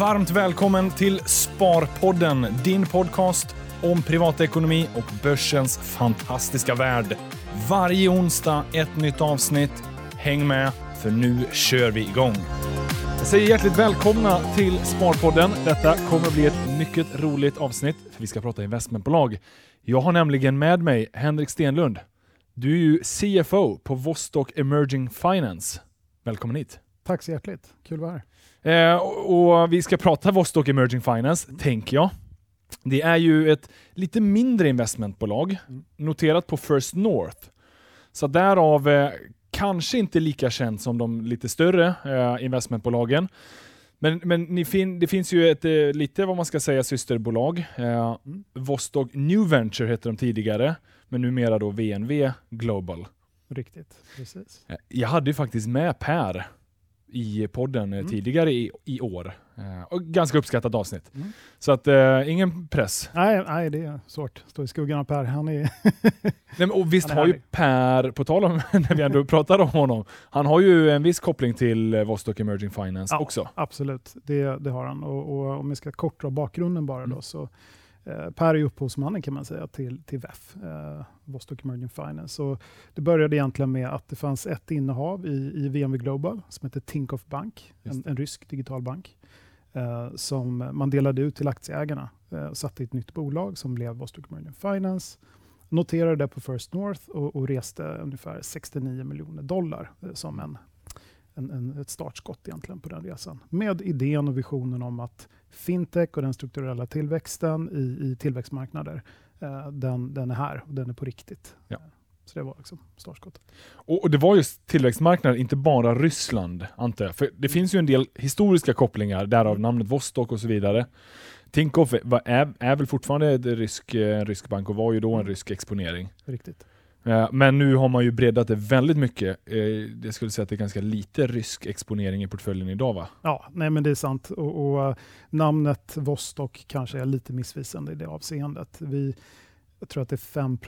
Varmt välkommen till Sparpodden, din podcast om privatekonomi och börsens fantastiska värld. Varje onsdag ett nytt avsnitt. Häng med, för nu kör vi igång. Jag säger hjärtligt välkomna till Sparpodden. Detta kommer att bli ett mycket roligt avsnitt, för vi ska prata investmentbolag. Jag har nämligen med mig Henrik Stenlund. Du är ju CFO på Vostok Emerging Finance. Välkommen hit. Tack så hjärtligt. Kul att vara här. Eh, och, och vi ska prata Vostok Emerging Finance, tänker jag. Det är ju ett lite mindre investmentbolag, Mm. noterat på First North. Så därav eh, kanske inte lika känt som de lite större eh, investmentbolagen. Men, men fin det finns ju ett eh, lite, vad man ska säga, systerbolag. Eh, Mm. Vostok New Venture hette de tidigare, men numera då VNV Global. Riktigt. Precis. Eh, Jag hade ju faktiskt med Per i podden eh, Mm. tidigare i, i år. Eh, och ganska uppskattat avsnitt. Mm. Så att eh, ingen press. Nej, nej, det är svårt. Stå i skuggan av Per. Han är... Nej, men, och visst har ju. Per, på tal om när vi ändå pratar om honom, han har ju en viss koppling till Vostok Emerging Finance Ja. också. Absolut, det, det har han. Och, och om vi ska kort dra bakgrunden bara Mm. då, så eh, Per är upphovsmannen kan man säga till, till VEF, eh, Vostok Emerging Finance. Och det började egentligen med att det fanns ett innehav i, i VNV Global som heter Tinkoff Bank, en, en rysk digital bank, eh, som man delade ut till aktieägarna eh, och satte i ett nytt bolag som blev Vostok Emerging Finance. Noterade det på First North och, och reste ungefär 69 miljoner dollar eh, som en en, en, ett startskott egentligen på den resan. Med idén och visionen om att fintech och den strukturella tillväxten i, i tillväxtmarknader, eh, den, den är här och den är på riktigt. Ja. Så det var liksom startskottet. Och, och det var just tillväxtmarknader, inte bara Ryssland, antar jag. För det Mm. finns ju en del historiska kopplingar, därav namnet Vostok och så vidare. Tinkoff är, är, väl fortfarande en rysk, eh, en rysk bank och var ju då en Mm. rysk exponering. Riktigt. Eh, Men nu har man ju breddat det väldigt mycket. Eh, Jag skulle säga att det är ganska lite rysk exponering i portföljen idag va? Ja, nej men det är sant. Och, och eh, namnet Vostok kanske är lite missvisande i det avseendet. Vi, jag tror att det är 5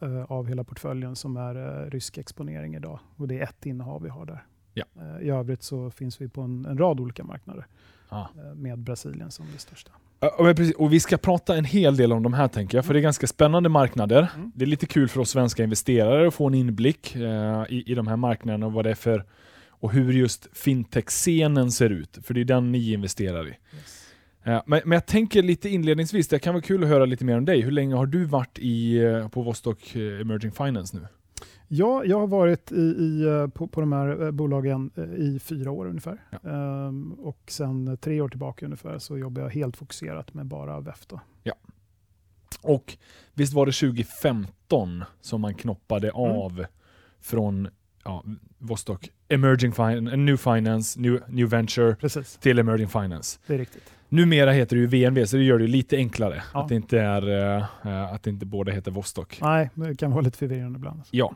eh, av hela portföljen som är rysk exponering idag. Och det är ett innehav vi har där. Ja. I övrigt så finns vi på en, en rad olika marknader. Ah. med Brasilien som det största. Ja, precis. Och vi ska prata en hel del om de här tänker jag, för det är ganska spännande marknader. Mm. Det är lite kul för oss svenska investerare att få en inblick eh, i, i de här marknaderna och vad det är för och hur just fintech-scenen ser ut, för det är den ni investerar i. Eh, men, men jag tänker lite inledningsvis, det kan vara kul att höra lite mer om dig. Hur länge har du varit i, eh, på Vostok eh, Emerging Finance nu? Ja, jag har varit i, i, eh, på, på de här eh, bolagen eh, i fyra år ungefär. Ja. Ehm, och sen tre år tillbaka ungefär så jobbar jag helt fokuserat med bara VEF. Då. Och visst var det 2015 som man knoppade Mm. av från ja, Vostok Emerging Finance, New Finance, New, New Venture Precis, till Emerging Finance. det är riktigt. Numera heter det ju VNV, så det gör det lite enklare Ja. att, det inte är, att det inte båda heter Vostok. Nej, det kan vara lite förvirrande ibland. Ja.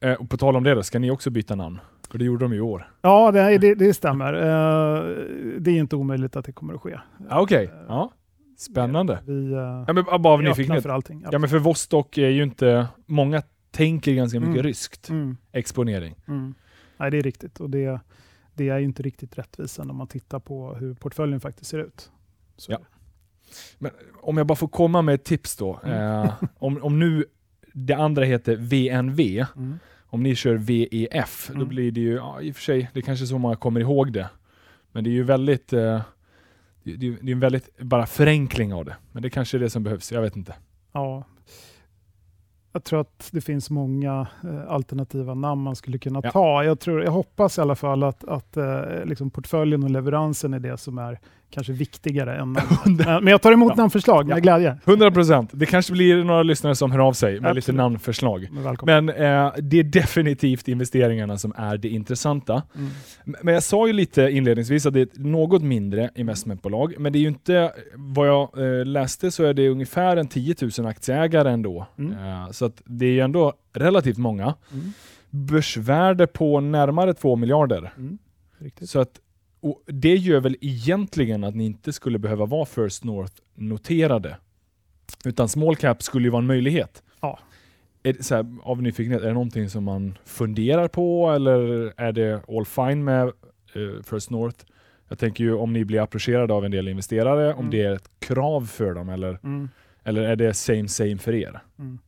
Eh, och på tal om det då, ska ni också byta namn? För det gjorde de ju i år. Ja, det, det, det stämmer. Eh, det är inte omöjligt att det kommer att ske. Ah, Okej, Eh, ja. Spännande. Vi, eh, Ja, men bara av vi nyfikenhet. för allting. Ja men för Vostok är ju inte, många tänker ganska mycket Mm. ryskt Mm, exponering. mm. Nej, det är riktigt. Och det, det är ju inte riktigt rättvisande om man tittar på hur portföljen faktiskt ser ut. Så, Ja. Men om jag bara får komma med ett tips då. Mm. Eh, om, om nu det andra heter VNV, Mm. om ni kör VEF, då Mm. blir det ju, ja, i och för sig, det är kanske så många kommer ihåg det. Men det är ju väldigt, eh, det, det det är en väldigt, bara förenkling av det. Men det kanske är det som behövs, jag vet inte. Ja. Jag tror att det finns många eh, alternativa namn man skulle kunna Ja. ta. Jag, tror, jag hoppas i alla fall att, att eh, liksom portföljen och leveransen är det som är kanske viktigare än namnet. Men, men jag tar emot Ja. namnförslag med Ja. glädje. 100%. Det kanske blir några lyssnare som hör av sig med lite Absolut. namnförslag. Men. Men eh, det är definitivt investeringarna som är det intressanta. Mm. Men jag sa ju lite inledningsvis att det är ett något mindre investmentbolag, men det är ju inte, vad jag eh, läste så är det ungefär en 10 000 aktieägare ändå. Mm. Eh, så att det är ju ändå relativt många. Mm. Börsvärde på närmare 2 miljarder. Mm. Så att, och det gör väl egentligen att ni inte skulle behöva vara First North noterade. Utan small cap skulle ju vara en möjlighet. Ja. Är det, så här, av nyfikenhet, är det någonting som man funderar på eller är det all fine med eh, First North? Jag tänker ju om ni blir approcherade av en del investerare, om Mm. det är ett krav för dem eller, Mm. eller är det same same för er? Mm.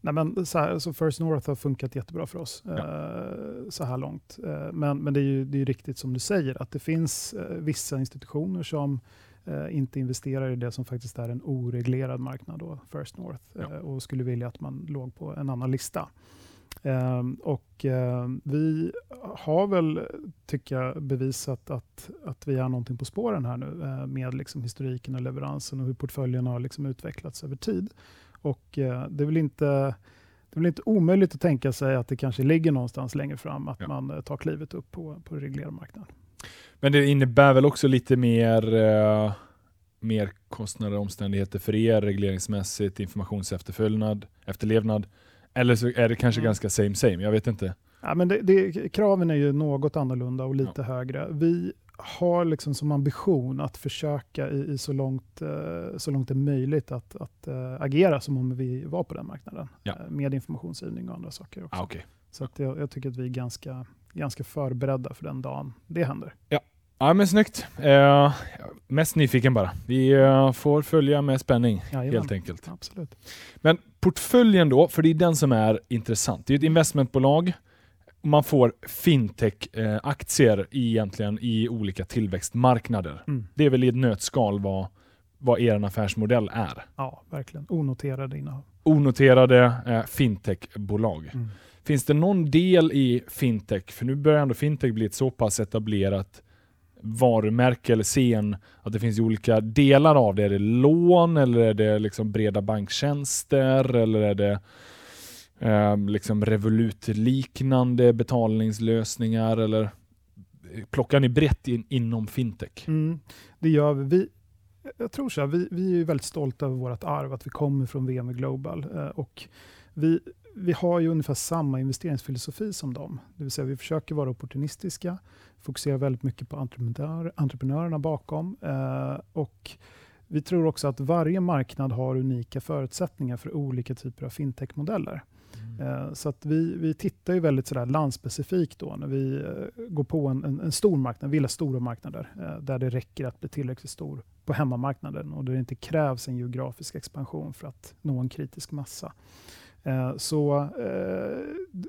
Nej, men så, här, så First North har funkat jättebra för oss Ja. eh, så här långt. Eh, men men det, är ju, det är riktigt som du säger, att det finns eh, vissa institutioner som eh, inte investerar i det som faktiskt är en oreglerad marknad, då, First North, Ja. eh, och skulle vilja att man låg på en annan lista. Ehm, och ehm, vi har väl, tycker jag, bevisat att, att vi är någonting på spåren här nu eh, med liksom historiken och leveransen och hur portföljen har liksom utvecklats över tid. Och eh, det är väl inte det är väl inte omöjligt att tänka sig att det kanske ligger någonstans längre fram att Ja. man eh, tar klivet upp på, på reglerad marknad. Men det innebär väl också lite mer, eh, mer kostnader och omständigheter för er regleringsmässigt, informationsefterföljnad, efterlevnad. Eller så är det kanske Mm. ganska same same, jag vet inte. Ja, men det, det, kraven är ju något annorlunda och lite högre. Vi har liksom som ambition att försöka i, i så, långt, eh, så långt det är möjligt att, att eh, agera som om vi var på den marknaden. Ja. Eh, med informationsgivning och andra saker också. Ah, okay. Så att jag, jag tycker att vi är ganska, ganska förberedda för den dagen det händer. Ja men snyggt. Eh, mest nyfiken bara. Vi eh, får följa med spänning Jajamän. helt enkelt. Absolut. Men portföljen då, för det är den som är intressant. Det är ett investmentbolag. Man får fintech-aktier i, egentligen i olika tillväxtmarknader. Mm. Det är väl i ett nötskal vad, vad er affärsmodell är. Ja, verkligen. Onoterade innehav. Onoterade eh, fintechbolag. Mm. Finns det någon del i fintech, för nu börjar ändå fintech bli ett så pass etablerat varumärke eller scen, att det finns olika delar av det. Är det lån eller är det liksom breda banktjänster eller är det eh, liksom Revolut-liknande betalningslösningar eller eh, plockar ni brett in, inom fintech? Mm, det gör vi. vi. Jag tror så här, vi, vi är väldigt stolta över vårt arv, att vi kommer från VM Global. Eh, och vi, vi har ju ungefär samma investeringsfilosofi som dem. Det vill säga vi försöker vara opportunistiska, fokuserar väldigt mycket på entreprenör, entreprenörerna bakom. Eh, och vi tror också att varje marknad har unika förutsättningar för olika typer av fintechmodeller. Mm. Eh, så att vi, vi tittar ju väldigt sådär landspecifikt då när vi eh, går på en, en, en stor marknad, vi gillar stora marknader, eh, där det räcker att bli tillräckligt stor på hemmamarknaden och där det inte krävs en geografisk expansion för att nå en kritisk massa. Så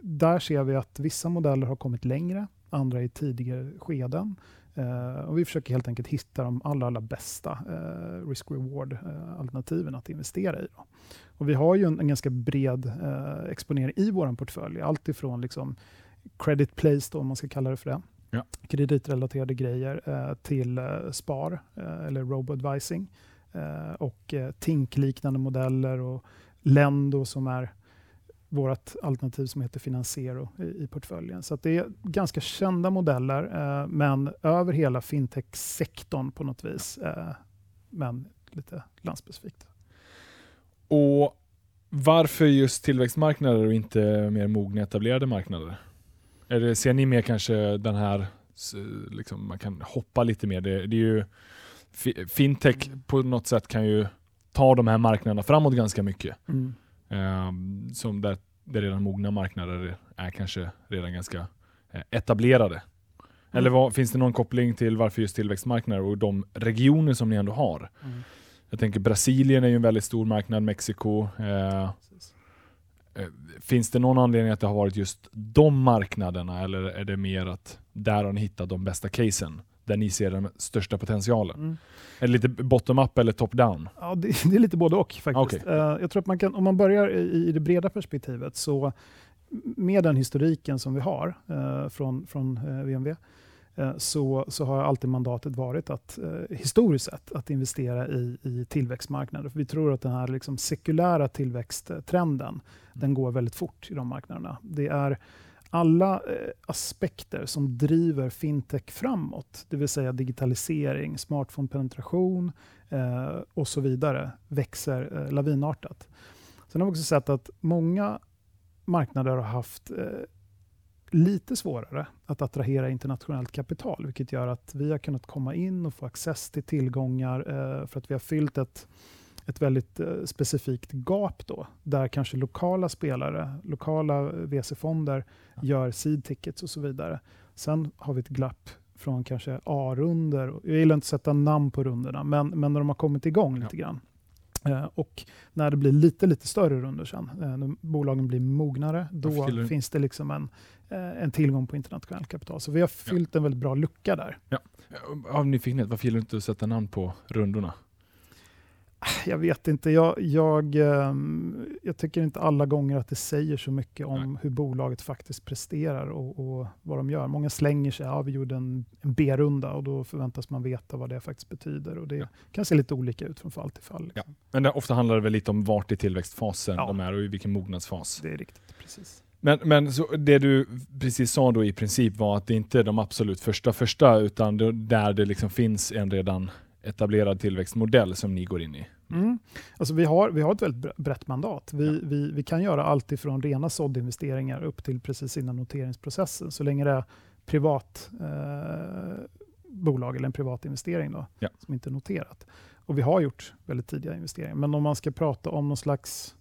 där ser vi att vissa modeller har kommit längre, andra i tidigare skeden. Eh, Och vi försöker helt enkelt hitta de allra, allra bästa eh, risk-reward-alternativen att investera i. Då. Och vi har ju en, en ganska bred eh, exponering i vår portfölj. Allt ifrån liksom credit place, då, om man ska kalla det för det, Ja. kreditrelaterade grejer, eh, till eh, spar eh, eller robo-advising eh, och eh, TINK-liknande modeller och Lendo som är vårt alternativ som heter Financiero i, i portföljen. Så det är ganska kända modeller, eh, men över hela fintech-sektorn på något vis, eh, men lite landspecifikt. Och varför just tillväxtmarknader och inte mer mogna etablerade marknader? Det, ser ni mer kanske den här, liksom, man kan hoppa lite mer. Det, det är ju, fi- fintech på något sätt kan ju ta de här marknaderna framåt ganska mycket. Mm. Ehm, som där, där redan mogna marknader är kanske redan ganska eh, etablerade. Eller vad, finns det någon koppling till varför just tillväxtmarknader och de regioner som ni ändå har? Mm. Jag tänker Brasilien är ju en väldigt stor marknad, Mexiko. Eh, eh, finns det någon anledning att det har varit just de marknaderna eller är det mer att där har ni hittat de bästa casen? Där ni ser den största potentialen? Mm. Är det lite bottom-up eller top-down? Ja, det, det är lite både och faktiskt. Okej. Eh, jag tror att man kan, om man börjar i, i det breda perspektivet, så med den historiken som vi har eh, från, från VMV, eh, så, så har alltid mandatet varit att eh, historiskt sett att investera i, i tillväxtmarknader. För vi tror att den här liksom sekulära tillväxttrenden, den går väldigt fort i de marknaderna. Det är alla eh, aspekter som driver fintech framåt, det vill säga digitalisering, smartphone-penetration, eh, och så vidare växer eh, lavinartat. Sen har vi också sett att många marknader har haft eh, lite svårare att attrahera internationellt kapital, vilket gör att vi har kunnat komma in och få access till tillgångar eh, för att vi har fyllt ett, ett väldigt eh, specifikt gap då, där kanske lokala spelare, lokala VC-fonder gör seed tickets och så vidare. Sen har vi ett glapp från kanske A-runder. Jag gillar inte att sätta namn på rundorna, men, men när de har kommit igång lite Ja. grann. Eh, och när det blir lite, lite större runder sen, eh, när bolagen blir mognare, då finns det liksom en, eh, en tillgång på internationell kapital. Så vi har fyllt en väldigt bra lucka där. Av nyfikenhet, varför gillar du inte att sätta namn på rundorna? Jag vet inte, jag, jag, ehm, jag tycker inte alla gånger att det säger så mycket om hur bolaget faktiskt presterar och, och vad de gör. Många slänger sig, ja vi gjorde en, en B-runda och då förväntas man veta vad det faktiskt betyder. Och det Ja. kan se lite olika ut från fall till fall. Liksom. Men det, ofta handlar det väl lite om vart i tillväxtfasen Ja. de är och i vilken mognadsfas. Det är riktigt, precis. Men, men så det du precis sa då i princip var att det inte är de absolut första första, utan det, där det liksom finns en redan etablerad tillväxtmodell som ni går in i. Mm. Alltså vi, har, vi har ett väldigt bre- brett mandat. Vi, Ja. vi, vi kan göra allt ifrån rena såddinvesteringar upp till precis innan noteringsprocessen, så länge det är privat eh, bolag eller en privat investering då, Ja. som inte är noterat. Och vi har gjort väldigt tidiga investeringar. Men om man ska prata om någon slags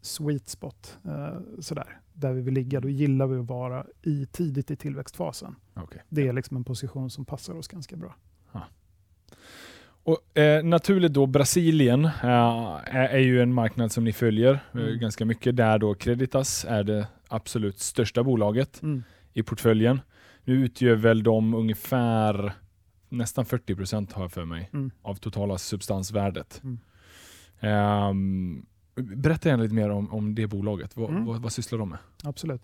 sweet spot, eh, sådär, där vi vill ligga, då gillar vi att vara i, tidigt i tillväxtfasen. Okej. Det är liksom en position som passar oss ganska bra. Och, eh, naturligt då, Brasilien eh, är, är ju en marknad som ni följer eh, Mm. ganska mycket, där då Creditas är det absolut största bolaget Mm. i portföljen. Nu utgör väl de ungefär nästan 40 procent har jag för mig Mm. av totala substansvärdet. Ehm, berätta gärna lite mer om, om det bolaget. Vad, Mm. vad, vad sysslar de med? Absolut.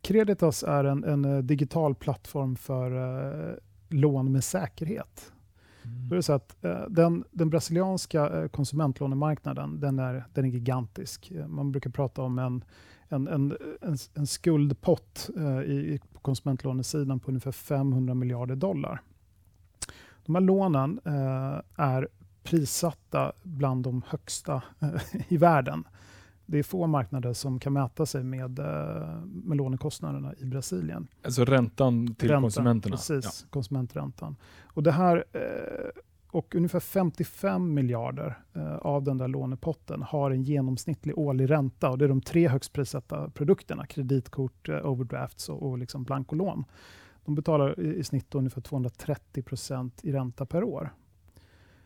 Creditas är en, en eh, digital plattform för eh, lån med säkerhet. Mm. Då är det så att, eh, den, den brasilianska eh, konsumentlånemarknaden den är, den är gigantisk. Eh, man brukar prata om en, en, en, en, en skuldpott eh, i, på konsumentlånesidan på ungefär 500 miljarder dollar. De här lånen eh, är prissatta bland de högsta eh, i världen. Det är få marknader som kan mäta sig med, eh, med lånekostnaderna i Brasilien. Alltså räntan till Räntan, konsumenterna? Precis, konsumenträntan. Och, det här, eh, och ungefär 55 miljarder eh, av den där lånepotten har en genomsnittlig årlig ränta. Och det är de tre högst prissatta produkterna, kreditkort, eh, overdrafts och, och liksom blankolån. De betalar i, i snitt ungefär 230 procent i ränta per år.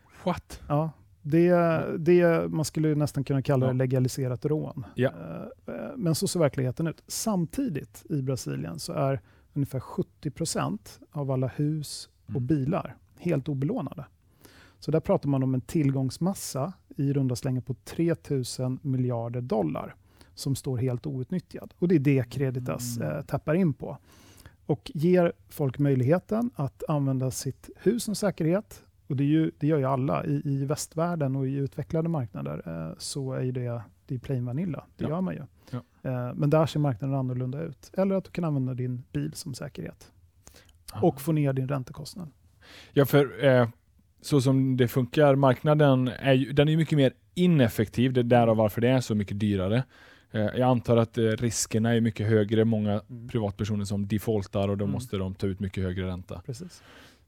Ja. What? Ja, det, det, man skulle nästan kunna kalla det legaliserat rån. Ja. Eh, eh, Men så ser verkligheten ut. Samtidigt i Brasilien så är ungefär 70 procent av alla hus och Mm. bilar helt obelånade. Så där pratar man om en tillgångsmassa i runda slängar på 3 000 miljarder dollar som står helt outnyttjad. Och det är det Creditas Mm. eh, tappar in på. Och ger folk möjligheten att använda sitt hus som säkerhet. Och det, är ju, det gör ju alla. I, I västvärlden och i utvecklade marknader eh, så är det, det är plain vanilla. Det Ja. gör man ju. Ja. Eh, men där ser marknaden annorlunda ut. Eller att du kan använda din bil som säkerhet och få ner din räntekostnad. Ja, för eh, så som det funkar, marknaden är ju, den är mycket mer ineffektiv. Det är därav varför det är så mycket dyrare. Eh, jag antar att eh, riskerna är mycket högre. Många privatpersoner som defaultar och då Mm. måste de ta ut mycket högre ränta. Precis.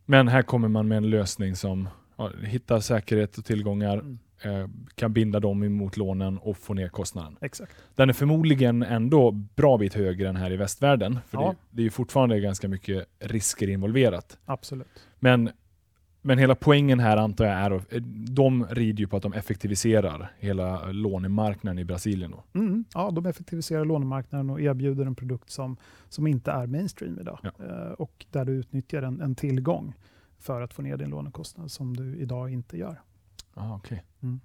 Men här kommer man med en lösning som ja, hittar säkerhet och tillgångar, Mm. eh, kan binda dem emot lånen och få ner kostnaden. Exakt. Den är förmodligen ändå bra bit högre än här i västvärlden. För Ja. det, det är ju fortfarande ganska mycket risker involverat. Absolut. Men, men hela poängen här antar jag är att eh, de rider ju på att de effektiviserar hela lånemarknaden i Brasilien. Då. Mm, ja, de effektiviserar lånemarknaden och erbjuder en produkt som, som inte är mainstream idag. Ja. Eh, och där du utnyttjar en, en tillgång för att få ner din lånekostnad som du idag inte gör. Ah, okay. Mm.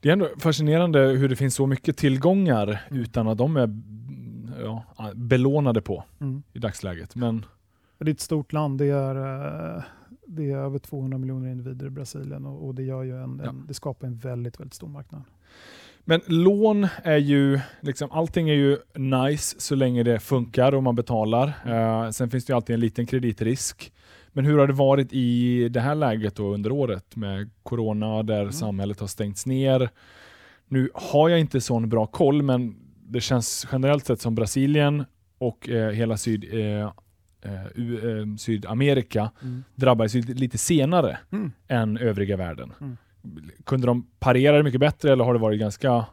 Det är ändå fascinerande hur det finns så mycket tillgångar utan att de är mm, ja, belånade på Mm. i dagsläget. Men Det är ett stort land. Det är, eh, det är över 200 miljoner individer i Brasilien och, och det, gör ju en, Ja. en, det skapar en väldigt, väldigt stor marknad. Men lån är ju, liksom, allting är ju nice så länge det funkar och man betalar. Eh, sen finns det ju alltid en liten kreditrisk. Men hur har det varit i det här läget då under året med corona där Mm. samhället har stängts ner? Nu har jag inte sån bra koll, men det känns generellt sett som Brasilien och eh, hela syd, eh, eh, Sydamerika drabbades ju lite senare Mm. än övriga världen. Mm. Kunde de parera det mycket bättre eller har det varit ganska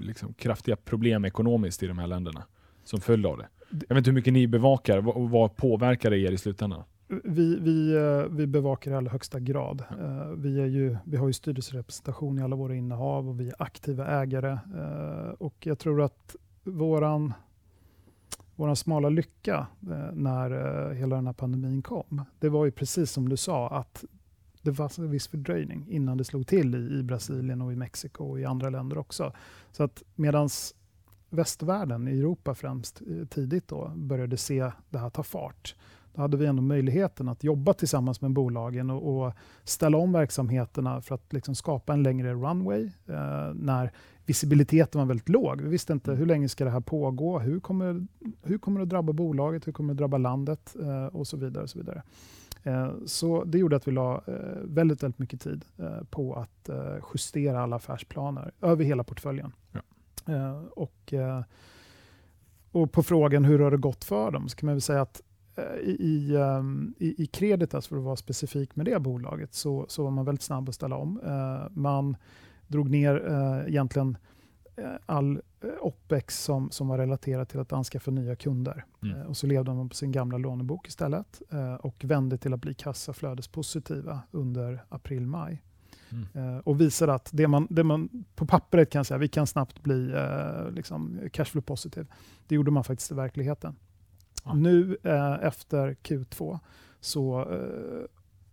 liksom, kraftiga problem ekonomiskt i de här länderna som följd av det? Jag vet inte hur mycket ni bevakar, vad, vad påverkar det er i slutändan? Vi, vi, eh, vi bevakar i allra högsta grad. Eh, vi, är ju, vi har ju styrelserepresentation i alla våra innehav och vi är aktiva ägare. Och jag tror att våran, vår smala lycka eh, när eh, hela den här pandemin kom, det var ju precis som du sa, att det var en viss fördröjning innan det slog till i, i Brasilien och i Mexiko och i andra länder också. Så att medans västvärlden, i Europa främst, eh, tidigt då började se det här ta fart, då hade vi ändå möjligheten att jobba tillsammans med bolagen och, och ställa om verksamheterna för att liksom skapa en längre runway eh, när visibiliteten var väldigt låg. Vi visste inte mm. hur länge ska det här pågå, hur kommer, hur kommer det att drabba bolaget, hur kommer det att drabba landet eh, och så vidare. Och så vidare. Eh, så det gjorde att vi la eh, väldigt, väldigt mycket tid eh, på att justera alla affärsplaner över hela portföljen. Ja. och, och på frågan hur har det gått för dem så kan man väl säga att i, ehm, i, i Creditas, för att vara specifik med det bolaget, så, så var man väldigt snabb att ställa om. Eh, man drog ner eh, egentligen eh, all OPEX som, som var relaterad till att anskaffa nya kunder. Mm. och så levde man på sin gamla lånebok istället och vände till att bli kassaflödespositiva under april-maj. Mm. och visade att det man, det man på pappret kan säga, vi kan snabbt bli liksom cashflow positive, det gjorde man faktiskt i verkligheten. Ja. Nu eh, efter Q2 så eh,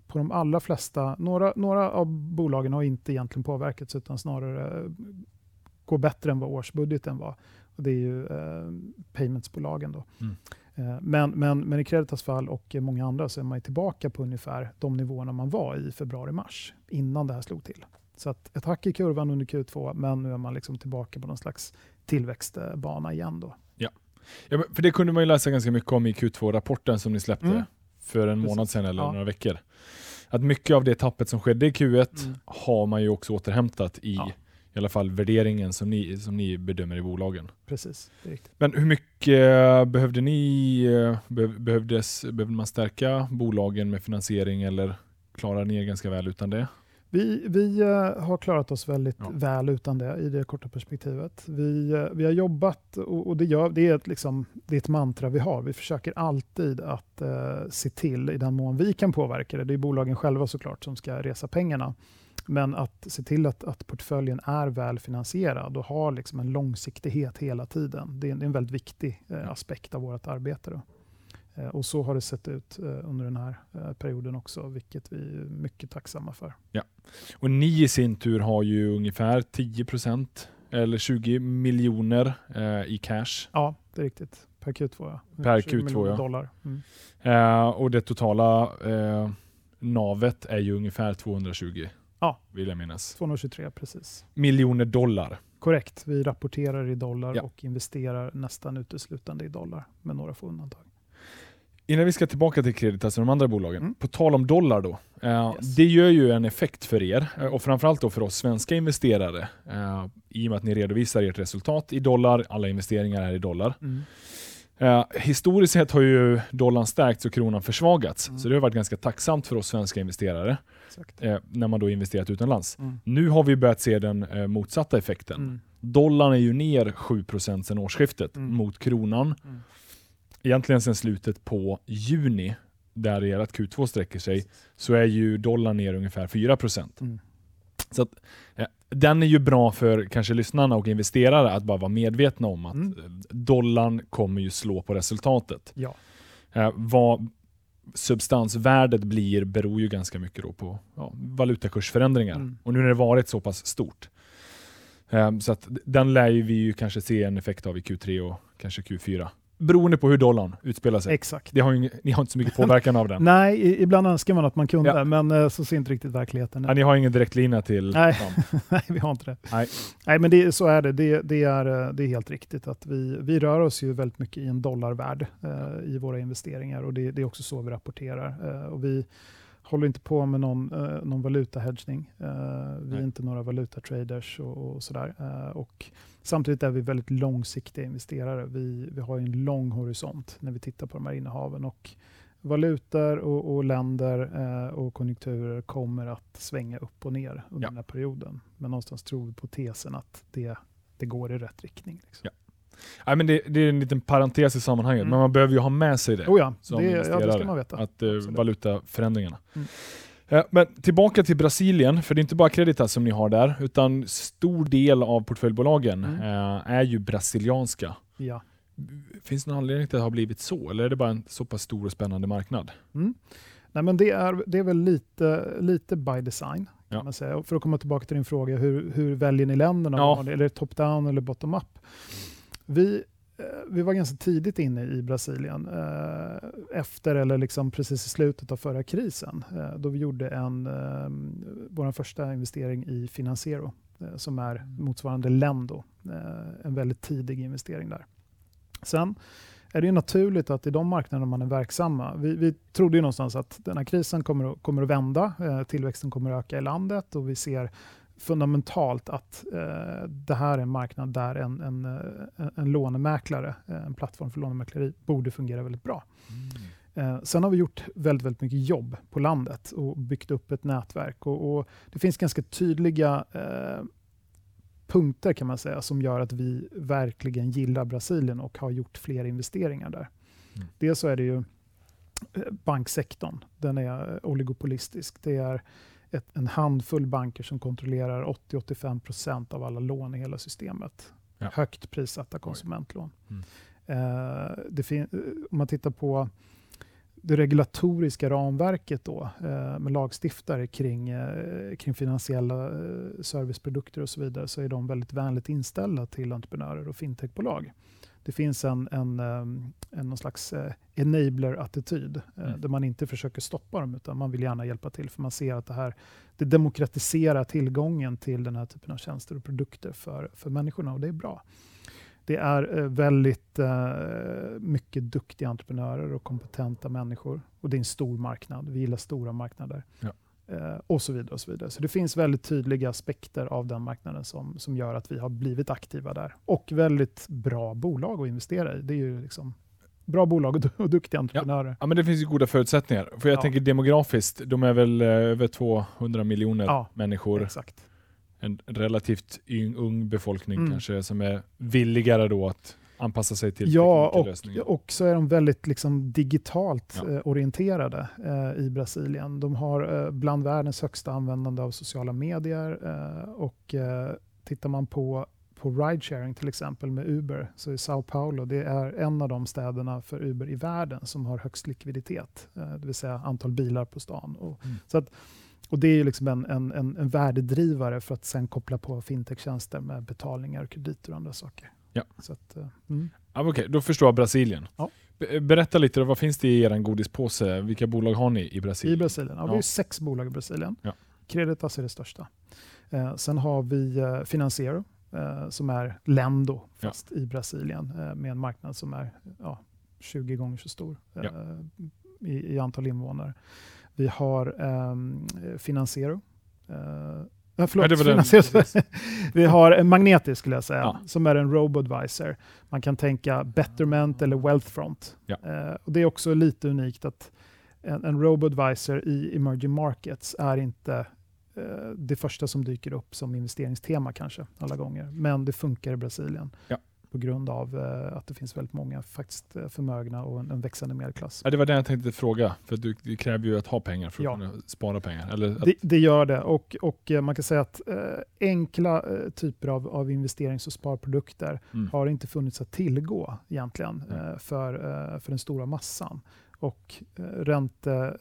på de allra flesta, några, några av bolagen har inte egentligen påverkats utan snarare eh, går bättre än vad årsbudgeten var. Och det är ju eh, paymentsbolagen. Då. Mm. Eh, men, men, men i Creditas fall och många andra så är man tillbaka på ungefär de nivåerna man var i februari-mars innan det här slog till. Så att ett hack i kurvan under Q2 men nu är man liksom tillbaka på någon slags tillväxtbana igen. Då. Ja. För det kunde man ju läsa ganska mycket om i Q2-rapporten som ni släppte mm. för en månad sedan eller ja. några veckor. Att mycket av det tappet som skedde i Q1 mm. har man ju också återhämtat i ja. i alla fall värderingen som ni, som ni bedömer i bolagen. Precis, Men hur mycket behövde ni, eh, behövdes, behövde man stärka bolagen med finansiering eller klarar ni er ganska väl utan det? Vi, vi uh, har klarat oss väldigt ja. väl utan det i det korta perspektivet. Vi, uh, vi har jobbat och, och, det, gör, det, är ett, liksom, det är ett mantra vi har. Vi försöker alltid att uh, se till, i den mån vi kan påverka det, det är bolagen själva såklart som ska resa pengarna, men att se till att, att portföljen är väl finansierad och har liksom en långsiktighet hela tiden. Det är, det är en väldigt viktig aspekt av vårt arbete. Då. Eh, och så har det sett ut eh, under den här eh, perioden också, vilket vi är mycket tacksamma för. Ja. Och ni i sin tur har ju ungefär 10% eller 20 miljoner i cash. Ja, det är riktigt. Per Q2 ja. Per Q2 ja. dollar. Mm. Eh, och det totala eh, navet är ju ungefär 220. Ja, vill jag minnas. 223 precis. Miljoner dollar. Korrekt. Vi rapporterar i dollar ja. och investerar nästan uteslutande i dollar med några få undantag. Innan vi ska tillbaka till Creditas och de andra bolagen, mm. på tal om dollar då. Eh, yes. Det gör ju en effekt för er eh, och framförallt då för oss svenska investerare. Eh, I och med att ni redovisar ert resultat i dollar, alla investeringar är i dollar. Mm. Eh, historiskt sett har ju dollarn stärkts och kronan försvagats, mm. så det har varit ganska tacksamt för oss svenska investerare eh, när man då investerat utomlands. Mm. Nu har vi börjat se den eh, motsatta effekten. Mm. Dollarn är ju ner 7% sedan årsskiftet mm. mot kronan. Egentligen sedan slutet på juni, där ert Q2 sträcker sig, så är ju dollarn ner ungefär 4%. Mm. Så att, eh, den är ju bra för kanske lyssnarna och investerare att bara vara medvetna om att mm. dollarn kommer ju slå på resultatet. Ja. Eh, vad substansvärdet blir beror ju ganska mycket på ja, valutakursförändringar. Mm. Och nu när det varit så pass stort. Eh, så att den lär vi ju kanske se en effekt av i Q3 och kanske Q4 beroende på hur dollarn utspelar sig. Exakt. Det har ju, ni har inte så mycket påverkan av den. Nej, ibland önskar man att man kunde, ja. men eh, så ser inte riktigt verkligheten ut. Ja, ni har ingen direktlina till Nej, Nej vi har inte det. Nej, Nej men det, så är det. det. Det, är, eh, det är helt riktigt att vi, vi rör oss ju väldigt mycket i en dollarvärld eh, i våra investeringar och det, det, är också så vi rapporterar. Eh, och vi håller inte på med någon, eh, någon valutahedgning. Eh, vi Nej. är inte några valutatraders och, och sådär. Eh, och samtidigt är vi väldigt långsiktiga investerare. Vi, vi har en lång horisont när vi tittar på de här innehaven. Och valutor och, och länder eh, och konjunkturer kommer att svänga upp och ner under ja. den här perioden. Men någonstans tror vi på tesen att det, det går i rätt riktning. Liksom. Ja. Nej, men det, det är en liten parentes i sammanhanget, Mm. men man behöver ju ha med sig det. Oh ja, som det, ja, det ska investerare, man veta. Att eh, valutaförändringarna. Mm. Eh, Men tillbaka till Brasilien, för det är inte bara Creditas som ni har där, utan stor del av portföljbolagen Mm. eh, är ju brasilianska. Ja. Finns det någon anledning till att det har blivit så, eller är det bara en så pass stor och spännande marknad? Mm. Nej, men det, är, det är väl lite, lite by design. Kan Ja. man säga. Och för att komma tillbaka till din fråga, hur, hur väljer ni länderna? Ja. Det- top-down eller bottom-up? Vi, vi var ganska tidigt inne i Brasilien, eh, efter eller liksom precis i slutet av förra krisen, eh, då vi gjorde en, eh, vår första investering i Financiero, eh, som är motsvarande Lendo. Eh, en väldigt tidig investering där. Sen är det ju naturligt att i de marknader man är verksamma, vi, vi trodde ju någonstans att den här krisen kommer att, kommer att vända, eh, tillväxten kommer att öka i landet och vi ser fundamentalt att eh, det här är en marknad där en, en, eh, en lånemäklare, eh, en plattform för lånemäkleri, borde fungera väldigt bra. Eh, sen har vi gjort väldigt, väldigt mycket jobb på landet och byggt upp ett nätverk. Och, och Det finns ganska tydliga eh, punkter kan man säga som gör att vi verkligen gillar Brasilien och har gjort fler investeringar där. Mm. Dels så är det ju eh, banksektorn. Den är oligopolistisk. Det är ett, en handfull banker som kontrollerar 80-85% av alla lån i hela systemet. Ja. Högt prissatta konsumentlån. Mm. Eh, eh, om man tittar på det regulatoriska ramverket då, eh, med lagstiftare kring, eh, kring finansiella eh, serviceprodukter och så vidare, så är de väldigt vänligt inställda till entreprenörer och fintechbolag. Det finns en, en, eh, en någon slags eh, enabler-attityd, eh, Mm. där man inte försöker stoppa dem, utan man vill gärna hjälpa till, för man ser att det här det demokratiserar tillgången till den här typen av tjänster och produkter för, för människorna, och det är bra. Det är eh, väldigt mycket duktiga entreprenörer och kompetenta människor. Och det är en stor marknad. Vi gillar stora marknader. Ja. Eh, och så vidare. och Så vidare. Så det finns väldigt tydliga aspekter av den marknaden som, som gör att vi har blivit aktiva där. Och väldigt bra bolag att investera i. Det är ju liksom bra bolag och, du- och duktiga entreprenörer. Ja men det finns ju goda förutsättningar. För jag Ja. tänker demografiskt, de är väl eh, över 200 miljoner Ja. människor. Exakt. En relativt ung befolkning Mm. kanske som är villigare då att anpassa sig till Ja, och och så är de väldigt liksom digitalt Ja. eh, orienterade eh, i Brasilien. De har eh, bland världens högsta användande av sociala medier eh, och eh, tittar man på på ridesharing till exempel med Uber, så är Sao Paulo det är en av de städerna för Uber i världen som har högst likviditet, eh, det vill säga antal bilar på stan. Och, Mm. så att, och Det är ju liksom en, en, en, en värdedrivare för att sen koppla på fintech-tjänster med betalningar, krediter och andra saker. Ja. Så att, eh, mm. Ja, Okej, då förstår jag Brasilien. Ja. Be- Berätta lite, vad finns det i er godispåse? Vilka bolag har ni i Brasilien? I Brasilien. Ja, Vi Ja. har ju sex bolag i Brasilien. Ja. Creditas är det största. Eh, sen har vi eh, Financiero eh, som är Lendo fast i Brasilien eh, med en marknad som är ja, 20 gånger så stor eh, i, i antal invånare. Vi har ehm, Financiero. Ja, förlåt, Ja, den. Vi har en Magnetic skulle jag säga, Ja. som är en robo-advisor. Man kan tänka Betterment eller Wealthfront. Ja. Eh, och det är också lite unikt att en, en robo-advisor i emerging markets är inte eh, det första som dyker upp som investeringstema kanske alla gånger. Men det funkar i Brasilien. På grund av eh, att det finns väldigt många faktiskt eh, förmögna och en, en växande medelklass. Ja, det var det jag tänkte fråga, för du, det kräver ju att ha pengar för att Ja. kunna spara pengar. Eller att, Det, det gör det och, och eh, man kan säga att eh, enkla typer av, av investerings och sparprodukter mm. har inte funnits att tillgå egentligen Nej. eh, för, eh, för den stora massan. Och eh, ränte,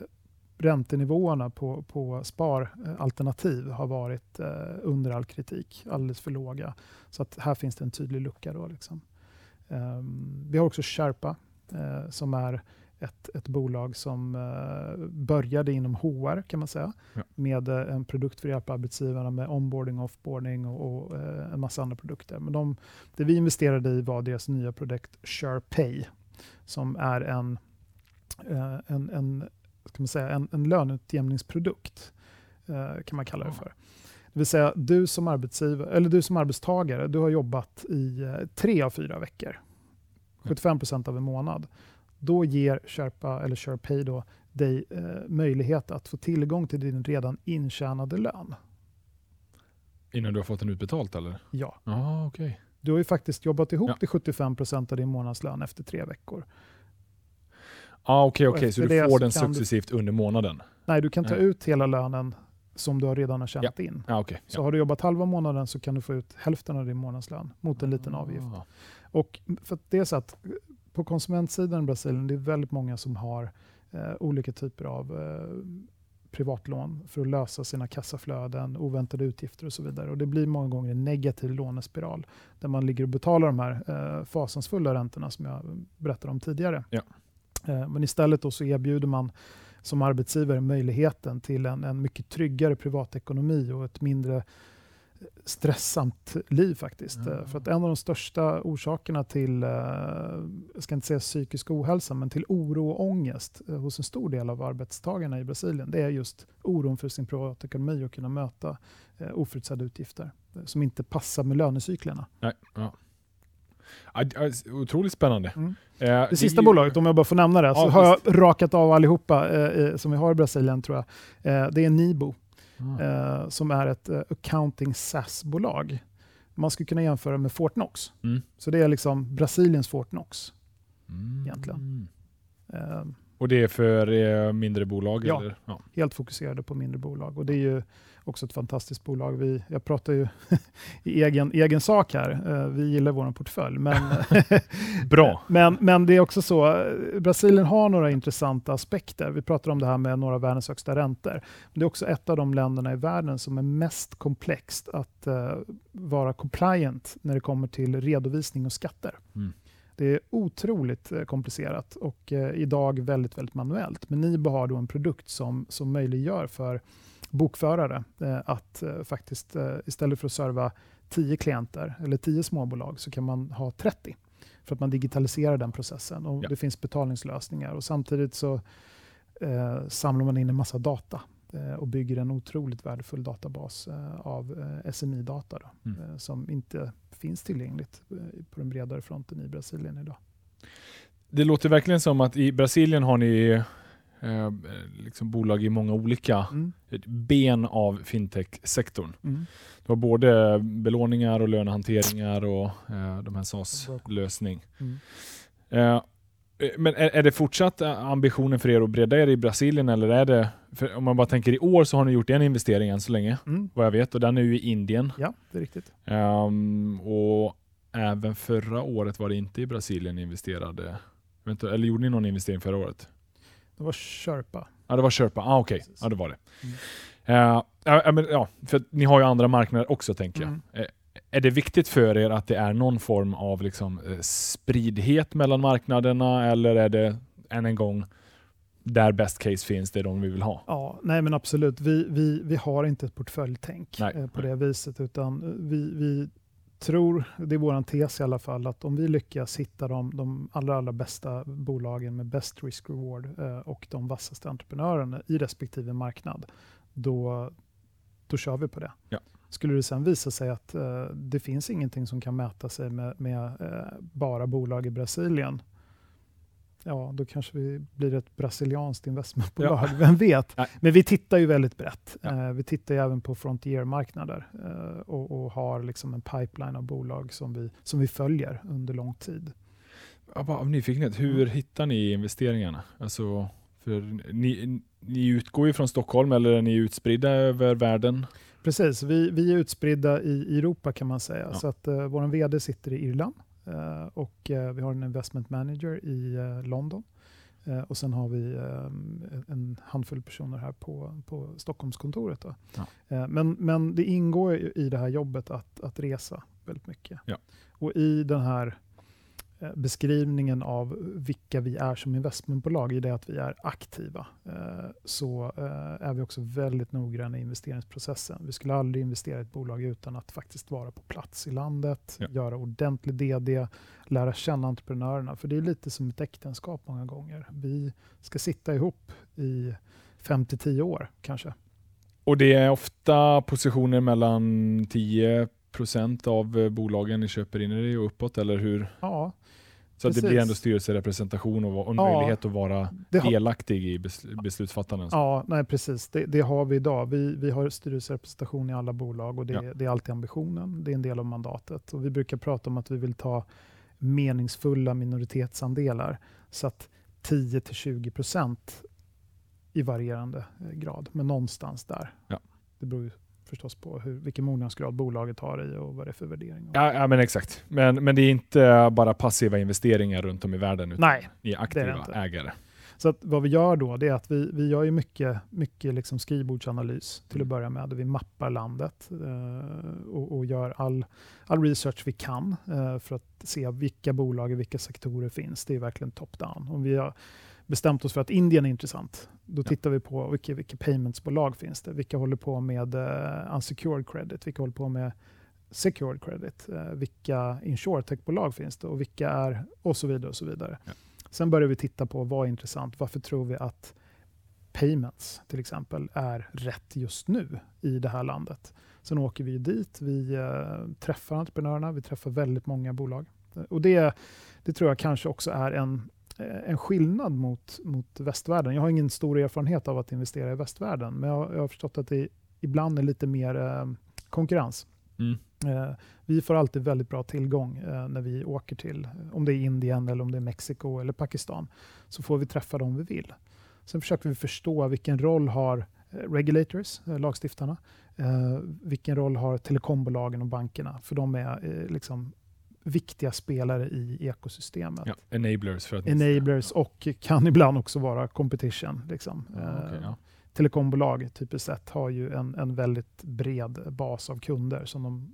räntenivåerna på, på sparalternativ har varit eh, under all kritik, alldeles för låga. Så att här finns det en tydlig lucka. Då, liksom. Ehm, vi har också Sherpa eh, som är ett, ett bolag som eh, började inom HR kan man säga, Ja. med eh, en produkt för att hjälpa arbetsgivarna med onboarding, offboarding och, och eh, en massa andra produkter. Men de, det vi investerade i var deras nya produkt SharePay som är en, eh, en, en, ska man säga, en, en löneutjämningsprodukt eh, kan man kalla det för. Det vill säga du som arbetsgivare, eller du som arbetstagare, du har jobbat i eh, tre av fyra veckor. 75 procent av en månad. Då ger Sherpa eller SharePay då dig eh, möjlighet att få tillgång till din redan intjänade lön. Innan du har fått den utbetalt eller? Ja. Ja, okej. Du har ju faktiskt jobbat ihop Ja. till 75% av din månadslön efter tre veckor. Ah, Okej, Och okej, så du får så den kan du- successivt under månaden? Nej, du kan ta Nej. ut hela lönen som du har redan har tjänat in. Ja, okej. Så ja. har du jobbat halva månaden så kan du få ut hälften av din månadslön mot en liten avgift. Ah. Och för det är så att eh, på konsumentsidan i Brasilien, det är väldigt många som har eh, olika typer av eh, privatlån för att lösa sina kassaflöden, oväntade utgifter och så vidare. Och det blir många gånger en negativ lånespiral där man ligger och betalar de här eh, fasansfulla räntorna som jag berättade om tidigare. Ja. Eh, men istället då så erbjuder man som arbetsgivare möjligheten till en, en mycket tryggare privatekonomi och ett mindre stressamt liv faktiskt. Eh, För att en av de största orsakerna till, eh, jag ska inte säga psykisk ohälsa, men till oro och ångest eh, hos en stor del av arbetstagarna i Brasilien, det är just oron för sin privatekonomi och kunna möta eh, oförutsedda utgifter eh, som inte passar med lönecyklerna. Nej, ja. Det Otroligt spännande. Mm. Eh, Det sista ju- bolaget, om jag bara får nämna det, så Ja, har jag rakat av allihopa eh, som vi har i Brasilien tror jag. Eh, det är Nibo. Eh, som är ett eh, accounting SaaS-bolag. Man skulle kunna jämföra med Fortnox. Mm. Så det är liksom Brasiliens Fortnox. Mm. egentligen. Och det är för mindre bolag? Ja. Eller? ja. helt fokuserade på mindre bolag. Och det är ju också ett fantastiskt bolag. Vi, jag pratar ju i egen, egen sak här. Eh, vi gillar vår portfölj. Men, Bra. men, men det är också så, eh, Brasilien har några intressanta aspekter. Vi pratar om det här med några av världens högsta räntor. Men det är också ett av de länderna i världen som är mest komplext att eh, vara compliant när det kommer till redovisning och skatter. Mm. Det är otroligt komplicerat och eh, idag väldigt, väldigt manuellt. Men Nibo har då en produkt som, som möjliggör för bokförare eh, att eh, faktiskt eh, istället för att serva 10 klienter eller 10 småbolag så kan man ha 30 för att man digitaliserar den processen och Ja. det finns betalningslösningar och samtidigt så eh, samlar man in en massa data eh, och bygger en otroligt värdefull databas eh, av SMI-data då, Mm. som inte finns tillgängligt på den bredare fronten i Brasilien idag. Det låter verkligen som att i Brasilien har ni eh, liksom bolag i många olika Mm. ben av fintech-sektorn. Mm. Du har både belåningar och lönehanteringar och eh, de här SaaS-lösning. Mm. Eh, men är, är det fortsatt eh, ambitionen för er att bredda er i Brasilien eller är det, om man bara tänker i år så har ni gjort en investering än så länge, Mm. vad jag vet, och den är ju i Indien. Ja, det är riktigt. Ehm, och även förra året var det inte i Brasilien ni investerade. Eller gjorde ni någon investering förra året? Det var Sherpa. Ja, det var köpa. Ah, Okej, Precis. ja, det var det. Mm. Eh, ja, men, ja, för ni har ju andra marknader också tänker jag. Mm. Eh, är det viktigt för er att det är någon form av liksom, eh, spridhet mellan marknaderna eller är det än en gång där best case finns, det är de vi vill ha? Ja, nej men absolut. Vi, vi, vi har inte ett portföljtänk Nej, på nej. det viset, utan vi, vi tror, det är vår tes i alla fall, att om vi lyckas hitta de, de allra, allra bästa bolagen med best risk-reward eh, och de vassaste entreprenörerna i respektive marknad, då, då kör vi på det. Ja. Skulle det sen visa sig att eh, det finns ingenting som kan mäta sig med, med eh, bara bolag i Brasilien, ja, då kanske vi blir ett brasilianskt investmentbolag. Vem vet? Nej. Men vi tittar ju väldigt brett. Ja. Eh, vi tittar även på frontier-marknader eh, och, och har liksom en pipeline av bolag som vi, som vi följer under lång tid. Ja, bara av nyfikenhet, hur hittar ni investeringarna? Alltså, ni, ni utgår ju från Stockholm eller är ni utspridda över världen? Precis, vi, vi är utspridda i, Europa kan man säga. Ja. Så att uh, vår VD sitter i Irland eh, och eh, vi har en investment manager i eh, London. Eh, och sen har vi eh, en handfull personer här på, på Stockholmskontoret. Ja. Eh, men, men det ingår i det här jobbet att, att resa väldigt mycket. Ja. Och i den här eh, beskrivningen av vilka vi är som investmentbolag, i det att vi är aktiva, eh, så eh, är vi också väldigt noggranna i investeringsprocessen. Vi skulle aldrig investera i ett bolag utan att faktiskt vara på plats i landet, Ja. göra ordentlig DD, lära känna entreprenörerna. För det är lite som ett äktenskap många gånger. Vi ska sitta ihop i 5-10 år kanske. Och det är ofta positioner mellan 10% av eh, bolagen ni köper in i och uppåt, eller hur? Ja, Så att det blir ändå styrelserepresentation och en Ja, möjlighet att vara har, delaktig i bes- beslutsfattandet. ja, nej, precis. Det, det har vi idag. Vi, vi har styrelserepresentation i alla bolag och det, Ja. det är alltid ambitionen. Det är en del av mandatet. Och vi brukar prata om att vi vill ta meningsfulla minoritetsandelar. Så att 10-20% i varierande eh, grad, men någonstans där. Ja. Det beror ju förstås på hur, vilken mognadsgrad bolaget har i och vad det är för värdering. Ja, ja men exakt. Men, men det är inte bara passiva investeringar runt om i världen, utan Nej, ni är aktiva inte. ägare. Så att vad vi gör då, det är att vi, vi gör ju mycket, mycket liksom skrivbordsanalys till att börja med. Vi mappar landet eh, och, och gör all, all research vi kan eh, för att se vilka bolag i vilka sektorer finns. Det är verkligen top-down. Om vi har bestämt oss för att Indien är intressant, då Ja. tittar vi på vilka, vilka paymentsbolag finns det. Vilka håller på med eh, unsecured credit? Vilka håller på med secured credit? Eh, vilka insurtech-bolag finns det? Och vilka är... Och så vidare. och så vidare. Ja. Sen börjar vi titta på vad är intressant. Varför tror vi att payments till exempel är rätt just nu i det här landet? Sen åker vi dit, vi eh, träffar entreprenörerna, vi träffar väldigt många bolag. Och det, det tror jag kanske också är en, en skillnad mot, mot västvärlden. Jag har ingen stor erfarenhet av att investera i västvärlden, men jag, jag har förstått att det ibland är lite mer eh, konkurrens. Mm. Eh, vi får alltid väldigt bra tillgång eh, när vi åker till, eh, om det är Indien, eller om det är Mexiko eller Pakistan, så får vi träffa dem vi vill. Sen försöker vi förstå vilken roll har eh, regulators, eh, lagstiftarna, eh, vilken roll har telekombolagen och bankerna, för de är eh, liksom viktiga spelare i ekosystemet. Ja, enablers för att... Enablers och kan ibland också vara competition. Liksom. Ja, okej, Eh, ja. telekombolag typiskt sett har ju en, en väldigt bred bas av kunder som de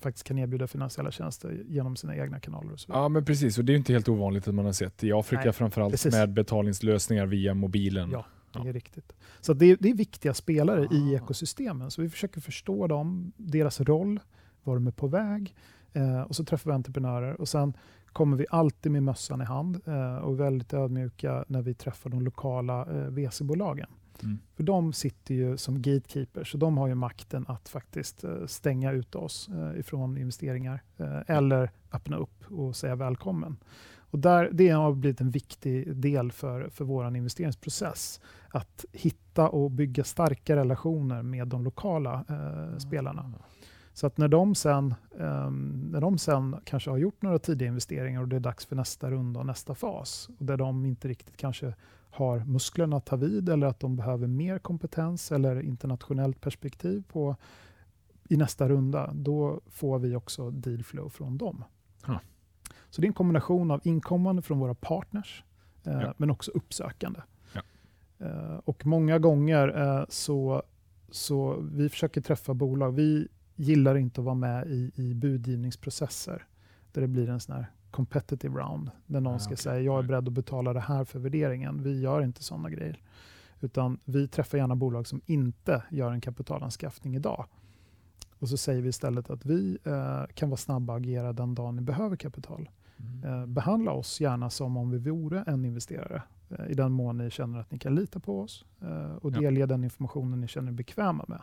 faktiskt kan erbjuda finansiella tjänster genom sina egna kanaler. Och så vidare. Ja, men precis. Och det är inte helt ovanligt att man har sett i Afrika Nej, framförallt precis. med betalningslösningar via mobilen. Ja. Ja. Det är riktigt. Så det, är, det är viktiga spelare i Ah. ekosystemen. Så vi försöker förstå dem, deras roll, var de är på väg. Eh, och så träffar vi entreprenörer. Och sen kommer vi alltid med mössan i hand eh, och är väldigt ödmjuka när vi träffar de lokala eh, VC-bolagen. Mm. För de sitter ju som gatekeepers, så de har ju makten att faktiskt eh, stänga ut oss eh, ifrån investeringar eh, eller öppna upp och säga välkommen. Och där, det har blivit en viktig del för, för vår investeringsprocess. Att hitta och bygga starka relationer med de lokala eh, spelarna. Så att när de, sen, ehm, när de sen kanske har gjort några tidiga investeringar och det är dags för nästa runda och nästa fas, och där de inte riktigt kanske har musklerna att ta vid eller att de behöver mer kompetens eller internationellt perspektiv på i nästa runda, då får vi också deal flow från dem. Ja. Så det är en kombination av inkommande från våra partners, eh, Ja. men också uppsökande. Ja. Eh, och många gånger eh, så, så vi försöker träffa bolag. Vi gillar inte att vara med i, i budgivningsprocesser där det blir en sån här competitive round, där någon Ah, ska okej. säga jag är beredd att betala det här för värderingen. Vi gör inte sådana grejer. Utan vi träffar gärna bolag som inte gör en kapitalanskaffning idag. Och så säger vi istället att vi eh, kan vara snabba och agera den dagen ni behöver kapital. Mm. Eh, behandla oss gärna som om vi vore en investerare. Eh, I den mån ni känner att ni kan lita på oss eh, och Ja. delge den informationen ni känner er bekväma med.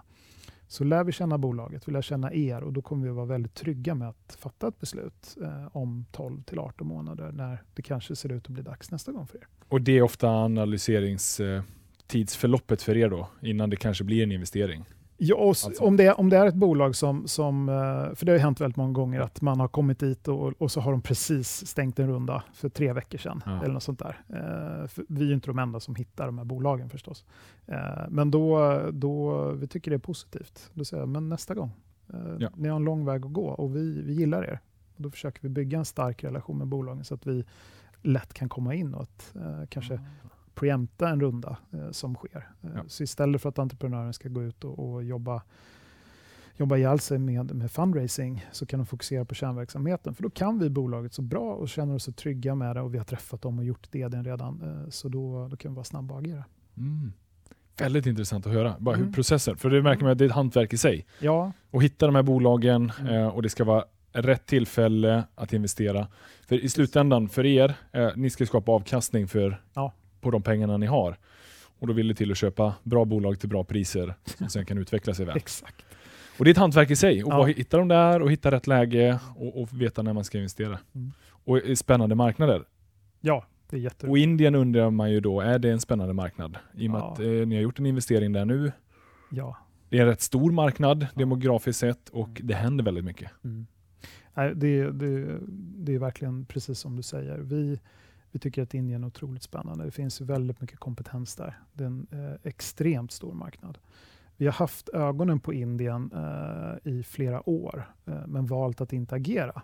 Så lär vi känna bolaget, vi lär känna er och då kommer vi vara väldigt trygga med att fatta ett beslut eh, om 12 till 18 månader när det kanske ser ut att bli dags nästa gång för er. Och det är ofta analyseringstidsförloppet eh, för er då, innan det kanske blir en investering. Ja, Alltså. om, det om det är ett bolag som, som, eh, för det har hänt väldigt många gånger att man har kommit dit och, och så har de precis stängt en runda för tre veckor sedan. Ja. Eller något sånt där. Eh, för vi är ju inte de enda som hittar de här bolagen förstås. Eh, men då, då, vi tycker det är positivt. Då säger jag, men nästa gång. Ja. Ni har en lång väg att gå och vi, vi gillar er. Och då försöker vi bygga en stark relation med bolagen så att vi lätt kan komma in och att, kanske preempta en runda eh, som sker. Eh, Ja. Så istället för att entreprenören ska gå ut och, och jobba, jobba ihjäl sig med, med fundraising så kan de fokusera på kärnverksamheten. För då kan vi bolaget så bra och känner oss så trygga med det och vi har träffat dem och gjort det redan. Eh, Så då, då kan vi vara snabba och agera. Mm. Väldigt intressant att höra. Bara hur Mm. processen, för det märker man att det är ett hantverk i sig. Ja, Och hitta de här bolagen Mm. eh, och det ska vara rätt tillfälle att investera. För i slutändan, för er, ni ska skapa avkastning för, Ja. På de pengarna ni har. Och då vill det till att köpa bra bolag till bra priser som sen kan utveckla sig väl. exakt. Och det är ett hantverk i sig. Och Ja. hitta dem där och hitta rätt läge och, och veta när man ska investera. Mm. och spännande marknader. Ja, det är jätteroligt. Och Indien undrar man ju då, är det en spännande marknad? I och med Ja. att eh, ni har gjort en investering där nu. Ja. Det är en rätt stor marknad demografiskt sett och det händer väldigt mycket. Mm. Nej, det, det, det är verkligen precis som du säger. Vi, vi tycker att Indien är otroligt spännande. Det finns väldigt mycket kompetens där. Det är en eh, extremt stor marknad. Vi har haft ögonen på Indien eh, i flera år, eh, men valt att inte agera.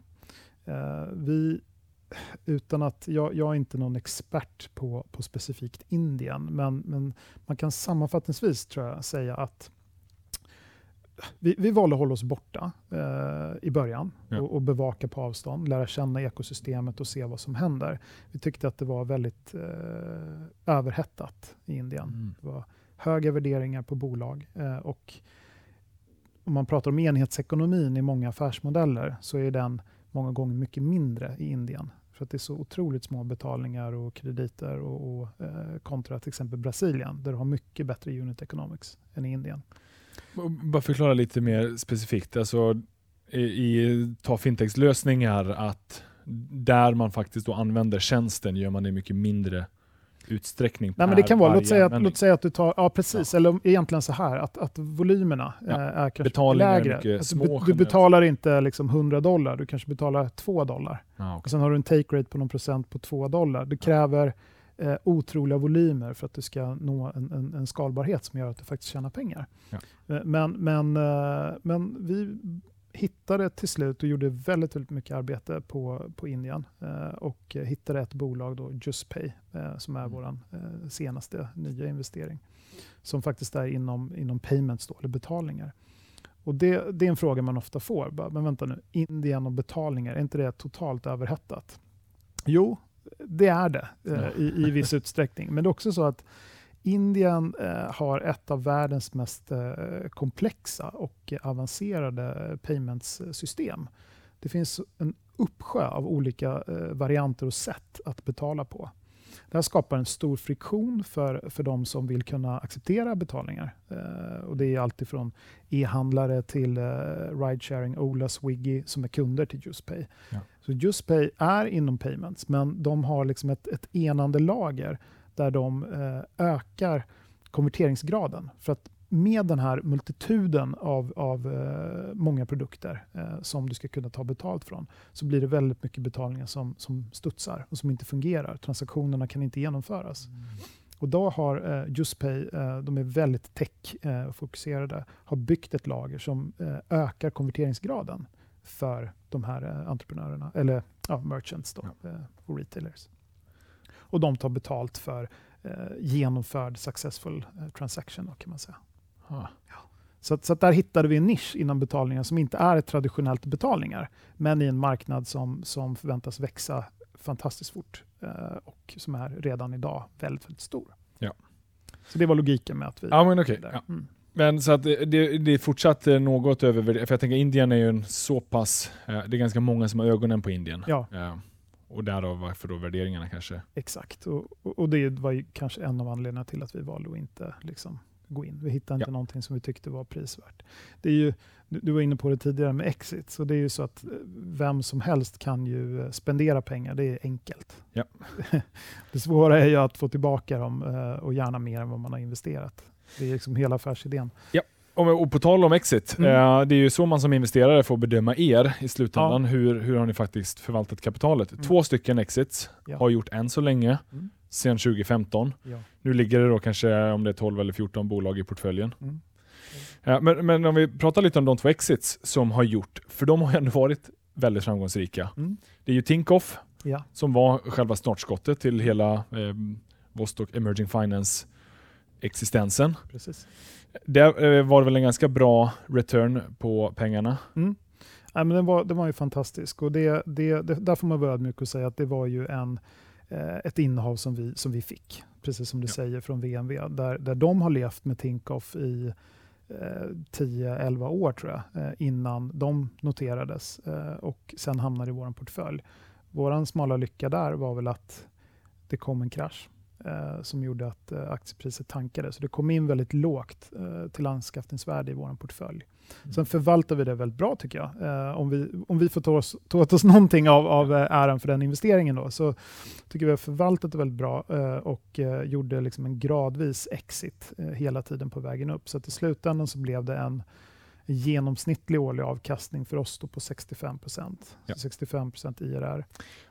Eh, vi, utan att, jag, jag är inte någon expert på, på specifikt Indien, men, men man kan sammanfattningsvis tror jag säga att vi, vi valde att hålla oss borta eh, i början Ja. och, och bevaka på avstånd, lära känna ekosystemet och se vad som händer. Vi tyckte att det var väldigt eh, överhettat i Indien. Mm. Det var höga värderingar på bolag eh, och om man pratar om enhetsekonomin i många affärsmodeller så är den många gånger mycket mindre i Indien. För att det är så otroligt små betalningar och krediter och, och eh, kontra till exempel Brasilien där du har mycket bättre unit economics än i Indien. Och Bara förklara lite mer specifikt. Alltså, i, i, ta fintechs-lösningar att där man faktiskt då använder tjänsten gör man det mycket mindre utsträckning Nej, men det kan vara, låt säga, att, låt säga att du tar, ja precis, eller egentligen så här, att, att volymerna Ja. eh, är kanske Betalningar är lägre. mycket Att små du, betalar inte liksom 100 dollar, du kanske betalar 2 dollar. Ja, Och okej. sen har du en take rate på någon procent på 2 dollar. Det kräver eh, otroliga volymer för att du ska nå en, en, en skalbarhet som gör att du faktiskt tjänar pengar. Ja. Eh, Men, men, eh, men vi hittade till slut och gjorde väldigt, väldigt mycket arbete på, på Indien eh, och hittade ett bolag, då, JustPay, som är Mm. vår senaste nya investering. Som faktiskt är inom, inom payments, då, eller betalningar. Och det, det är en fråga man ofta får. Men vänta nu, Indien och betalningar, är inte det totalt överhettat? Jo, det är det eh, i, i viss utsträckning. Men det är också så att Indien eh, har ett av världens mest eh, komplexa och avancerade payments-system. Det finns en uppsjö av olika eh, varianter och sätt att betala på. Det här skapar en stor friktion för, för de som vill kunna acceptera betalningar. Eh, och det är alltifrån e-handlare till eh, ridesharing, Ola, Swiggy som är kunder till JustPay. Ja. Så JustPay är inom payments, men de har liksom ett, ett enande lager där de eh, ökar konverteringsgraden. För att med den här multituden av, av eh, många produkter eh, som du ska kunna ta betalt från så blir det väldigt mycket betalningar som, som studsar och som inte fungerar. Transaktionerna kan inte genomföras. Och då har eh, JustPay, eh, de är väldigt tech-fokuserade, eh, har byggt ett lager som eh, ökar konverteringsgraden för de här eh, entreprenörerna, eller ja, merchants då, eh, och retailers. Och de tar betalt för eh, genomförd successful eh, transaction då, kan man säga. Ah. Så, att, så att där hittade vi en nisch inom betalningar som inte är traditionellt betalningar, men i en marknad som, som förväntas växa fantastiskt fort eh, och som är redan idag väldigt, väldigt stor. Ja. Så det var logiken med att vi... Ja, men okej. Ja. Mm. Men så att det, det är fortsatt eh, något över, för jag tänker Indien är ju en så pass, eh, det är ganska många som har ögonen på Indien. Ja. Eh, Och därav varför då värderingarna kanske. Exakt, och, och det var ju kanske en av anledningarna till att vi valde att inte liksom, gå in. Vi hittade inte Ja. någonting som vi tyckte var prisvärt. Det är ju, du, var inne på det tidigare med exit, så det är ju så att vem som helst kan ju spendera pengar, det är enkelt. Ja. det svåra är ju att få tillbaka dem och gärna mer än vad man har investerat. Det är liksom hela affärsidén. Och, och på tal om exit, Mm. eh, det är ju så man som investerare får bedöma er i slutändan. Hur, hur har ni faktiskt förvaltat kapitalet? Mm. Två stycken exits Ja. har gjort än så länge, Mm. sedan 2015. Ja. Nu ligger det då kanske om det är 12 eller 14 bolag i portföljen. Mm. Ja, men, men om vi pratar lite om de två exits som har gjort, för de har ju ändå varit väldigt framgångsrika. Mm. Det är ju Tinkoff Ja. som var själva startskottet till hela eh, Vostok Emerging Finance-existensen. Precis. Där eh, var det väl en ganska bra return på pengarna. Mm. Nej, men den, var, den var ju fantastisk och det, det, det, där får man vara ödmjuk och säga att det var ju en, eh, ett innehav som vi, som vi fick, precis som du Ja. säger från VMV, där, där de har levt med Tinkoff i eh, 10-11 år tror jag, eh, innan de noterades eh, och sen hamnade i vår portfölj. Vår smala lycka där var väl att det kom en krasch eh, som gjorde att eh, aktiepriset tankade. Så det kom in väldigt lågt eh, till anskaffningsvärde i vår portfölj. Mm. Sen förvaltar vi det väldigt bra tycker jag. Eh, om, vi, om vi får ta, oss, ta åt oss någonting av, av eh, äran för den investeringen då, så tycker vi har förvaltat det väldigt bra eh, och gjorde liksom en gradvis exit hela tiden på vägen upp. Så att i slutändan så blev det en genomsnittlig årlig avkastning för oss på 65 procent. Ja. 65 procent IRR.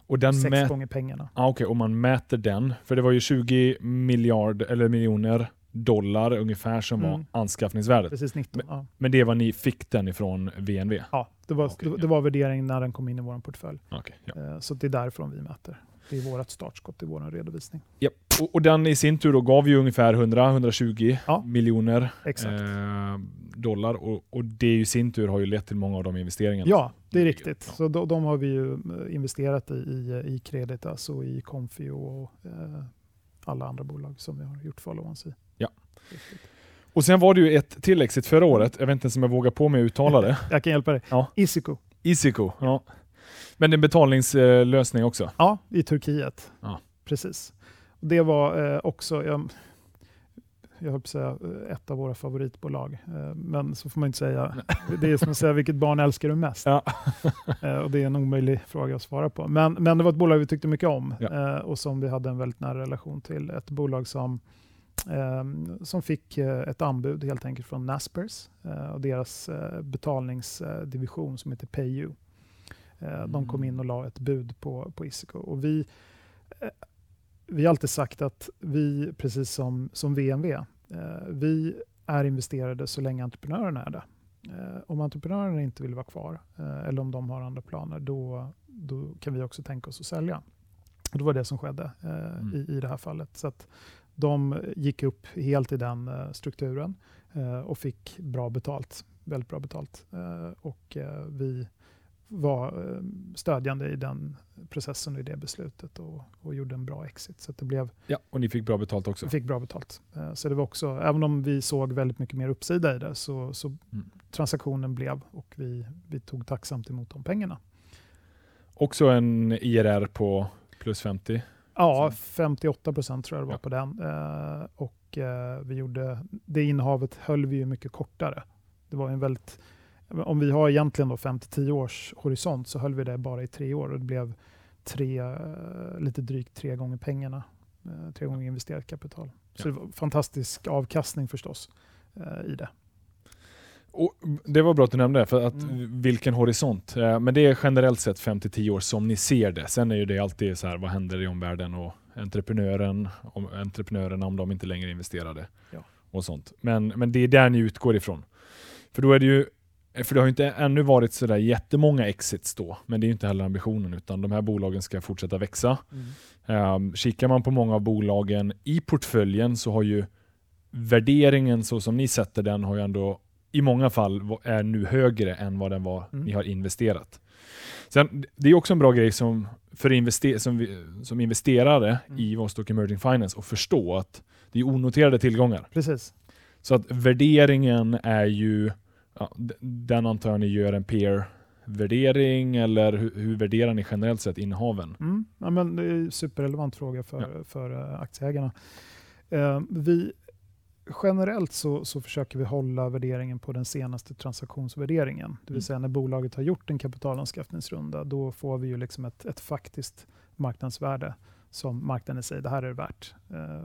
Och den sex gånger pengarna. Ah, Okej, okay. och man mäter den, för det var ju 20 miljard, eller miljoner dollar ungefär som mm. var anskaffningsvärdet. Precis 19, men, ja. men det var ni fick den ifrån VNV? Ja, det var, okay, det, det var värderingen när den kom in i vår portfölj. Okay, ja. Eh, så det är därifrån vi mäter. Det är vårt startskott i vår redovisning. Yep. Och, och, den i sin tur då gav ju ungefär 100-120 ja. miljoner eh, dollar och, och, det i sin tur har ju lett till många av de investeringarna. Ja, det är riktigt. Ja. Så de, de, har vi ju eh, investerat i, i, i Creditas och i Confio och eh, alla andra bolag som vi har gjort follow-ons i. Ja. Och sen var det ju ett till exit förra året. Jag vet inte ens om jag vågar på mig att uttala det. jag kan hjälpa dig. Ja. Isico. Isico, ja. Men det är en betalningslösning också? Ja, i Turkiet. Ja. Precis. Det var eh, också, jag, jag höll på att säga eh, ett av våra favoritbolag. Eh, men så får man inte säga. Det är som att säga vilket barn älskar du mest? Ja. Och det är en omöjlig fråga att svara på. Men, men det var ett bolag vi tyckte mycket om ja. och som vi hade en väldigt nära relation till. Ett bolag som, som fick ett anbud helt enkelt från Naspers och deras betalningsdivision som heter PayU. De kom in och la ett bud på, på Isico. Och vi vi har alltid sagt att vi, precis som, som VNV, eh, vi är investerade så länge entreprenörerna är det. Eh, om entreprenörerna inte vill vara kvar eh, eller om de har andra planer, då, då kan vi också tänka oss att sälja. Och det var det som skedde eh, mm. i, i det här fallet. Så att de gick upp helt i den eh, strukturen eh, och fick bra betalt. Väldigt bra betalt. och vi var eh, stödjande i den processen och i det beslutet och, och gjorde en bra exit. Så det blev, ja, och ni fick bra betalt också? Vi fick bra betalt. Eh, så det var också, även om vi såg väldigt mycket mer uppsida i det, så, så mm. transaktionen blev och vi, vi tog tacksamt emot de pengarna. Också en IRR på plus 50? Ja, 58 procent tror jag det var ja. på den. Eh, och vi gjorde, det innehavet höll vi ju mycket kortare. Det var en väldigt om vi har egentligen 5-10 års horisont så höll vi det bara i tre år och det blev tre, eh, lite drygt tre gånger pengarna. Eh, tre gånger investerat kapital. Så ja. det var fantastisk avkastning förstås eh, i det. Och det var bra att du nämnde för att mm. vilken horisont. Men det är generellt sett 5-10 år som ni ser det. Sen är ju det alltid så här, vad händer i omvärlden och entreprenören, om, entreprenörerna om de inte längre investerade. Ja. och sånt. Men, men det är där ni utgår ifrån. För då är det ju för det har ju inte ännu varit sådär jättemånga exits då, men det är ju inte heller ambitionen, utan de här bolagen ska fortsätta växa. Mm. Um, kikar man på många av bolagen i portföljen så har ju värderingen så som ni sätter den har ju ändå i många fall är nu högre än vad den var mm. ni har investerat. Sen, det är också en bra grej som, för invester som, som investerare mm. i Vostok Emerging Finance att förstå att det är onoterade tillgångar. Precis. Så att värderingen är ju ja, den antar jag ni gör en peer-värdering eller hur, hur, värderar ni generellt sett innehaven? Mm. Ja, men det är en superrelevant fråga för, ja. för uh, aktieägarna. Uh, vi, generellt så, så, försöker vi hålla värderingen på den senaste transaktionsvärderingen. Det vill mm. säga när bolaget har gjort en kapitalanskaffningsrunda, då får vi ju liksom ett, ett faktiskt marknadsvärde som marknaden säger det här är värt. Uh,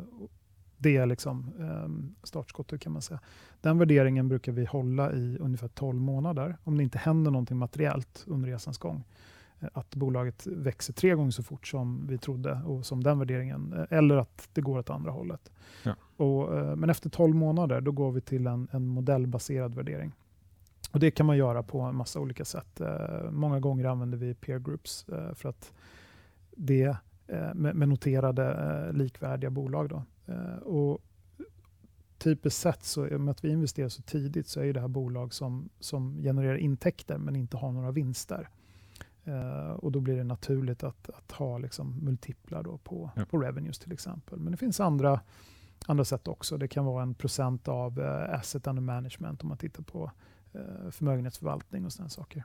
det är liksom um, startskottet kan man säga. Den värderingen brukar vi hålla i ungefär 12 månader om det inte händer någonting materiellt under resans gång. Eh, att bolaget växer tre gånger så fort som vi trodde och som den värderingen, eh, eller att det går åt andra hållet. Ja. Och, uh, men efter 12 månader då går vi till en, en modellbaserad värdering. Och Det kan man göra på en massa olika sätt. Uh, många gånger använder vi peer groups uh, för att det med, med noterade likvärdiga bolag. Då. Eh, och typiskt sett, så, i och med att vi investerar så tidigt, så är det här bolag som, som genererar intäkter men inte har några vinster. Uh, och Då blir det naturligt att, att ha liksom multiplar då på, ja. på revenues till exempel. Men det finns andra, andra sätt också. Det kan vara en procent av uh, asset under management om man tittar på uh, förmögenhetsförvaltning och sådana saker.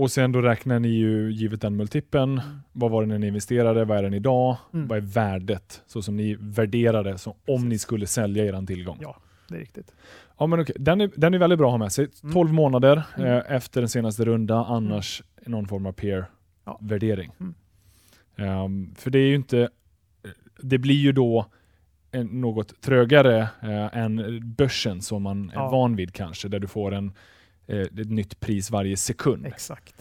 Och sen då räknar ni ju, givet den multipeln, Mm. vad var det när ni investerade, vad är den idag, Mm. vad är värdet, så som ni värderade, så om Precis. ni skulle sälja er tillgång. Ja. Det är riktigt. Ja, men okej. Den, är, den är väldigt bra att ha med sig. Mm. 12 månader Mm. eh, efter den senaste runda, annars någon form av Ja. peer-värdering. Mm. Ehm, för det är ju inte, det blir ju då en, något trögare eh, än börsen som man är Ja. van vid kanske, där du får en, eh, ett nytt pris varje sekund. Exakt.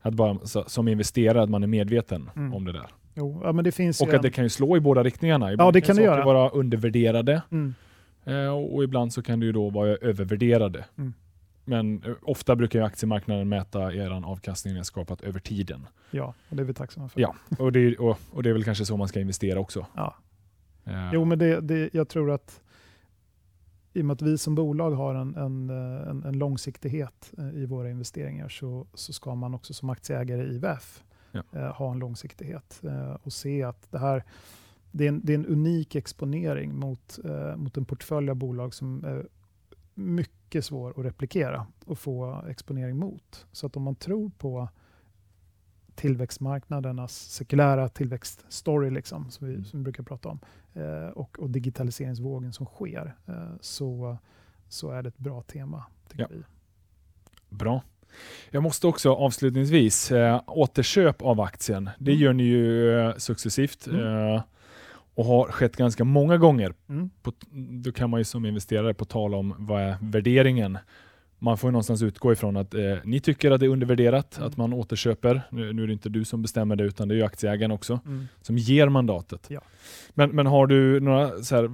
Att bara, så, som investerare, att man är medveten Mm. om det där. Jo, ja, men det finns Och att det en- kan ju slå i båda riktningarna. Ibland det kan, det göra. vara undervärderade Mm. eh, och och ibland så kan det ju då vara övervärderade. Mm. Men eh, ofta brukar ju aktiemarknaden mäta er avkastning ni har skapat över tiden. Ja, och det är vi tacksamma för. Ja, och det, är- och, och det är väl kanske så man ska investera också. Ja. Eh, Jo, men det, det, jag tror att i och med att vi som bolag har en, en, eh, en, en långsiktighet eh, i våra investeringar så, så ska man också som aktieägare i VEF Ja. eh, ha en långsiktighet eh, och se att det här det är en, det är en unik exponering mot, eh, mot en portfölj av bolag som är mycket svår att replikera och få exponering mot. Så att om man tror på tillväxtmarknadernas sekulära tillväxtstory, liksom, som, vi, Mm. som vi brukar prata om, eh, och, och digitaliseringsvågen som sker, eh, så, så är det ett bra tema, tycker Ja. vi. Bra. Jag måste också avslutningsvis, eh, återköp av aktien, det Mm. gör ni ju eh, successivt Mm. eh, och har skett ganska många gånger. Mm. På, då kan man ju som investerare på tal om vad är värderingen. Man får ju någonstans utgå ifrån att eh, ni tycker att det är undervärderat, Mm. att man återköper. Nu, nu är det inte du som bestämmer det, utan det är ju aktieägaren också Mm. som ger mandatet. Ja. Men, men har du några, så här,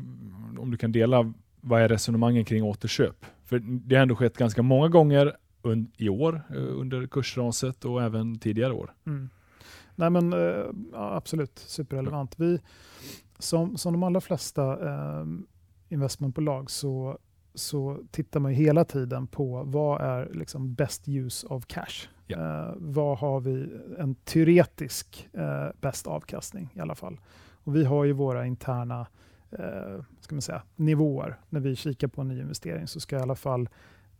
om du kan dela, vad är resonemangen kring återköp? För det har ändå skett ganska många gånger un, i år eh, under kursraset och även tidigare år. Mm. Nej men eh, absolut, superrelevant. Vi, som, som de allra flesta eh, investmentbolag så, så tittar man hela tiden på vad är liksom best use of cash. Ja. Eh, vad har vi en teoretisk eh, bäst avkastning i alla fall. Och vi har ju våra interna eh, ska man säga, nivåer. När vi kikar på en ny investering så ska i alla fall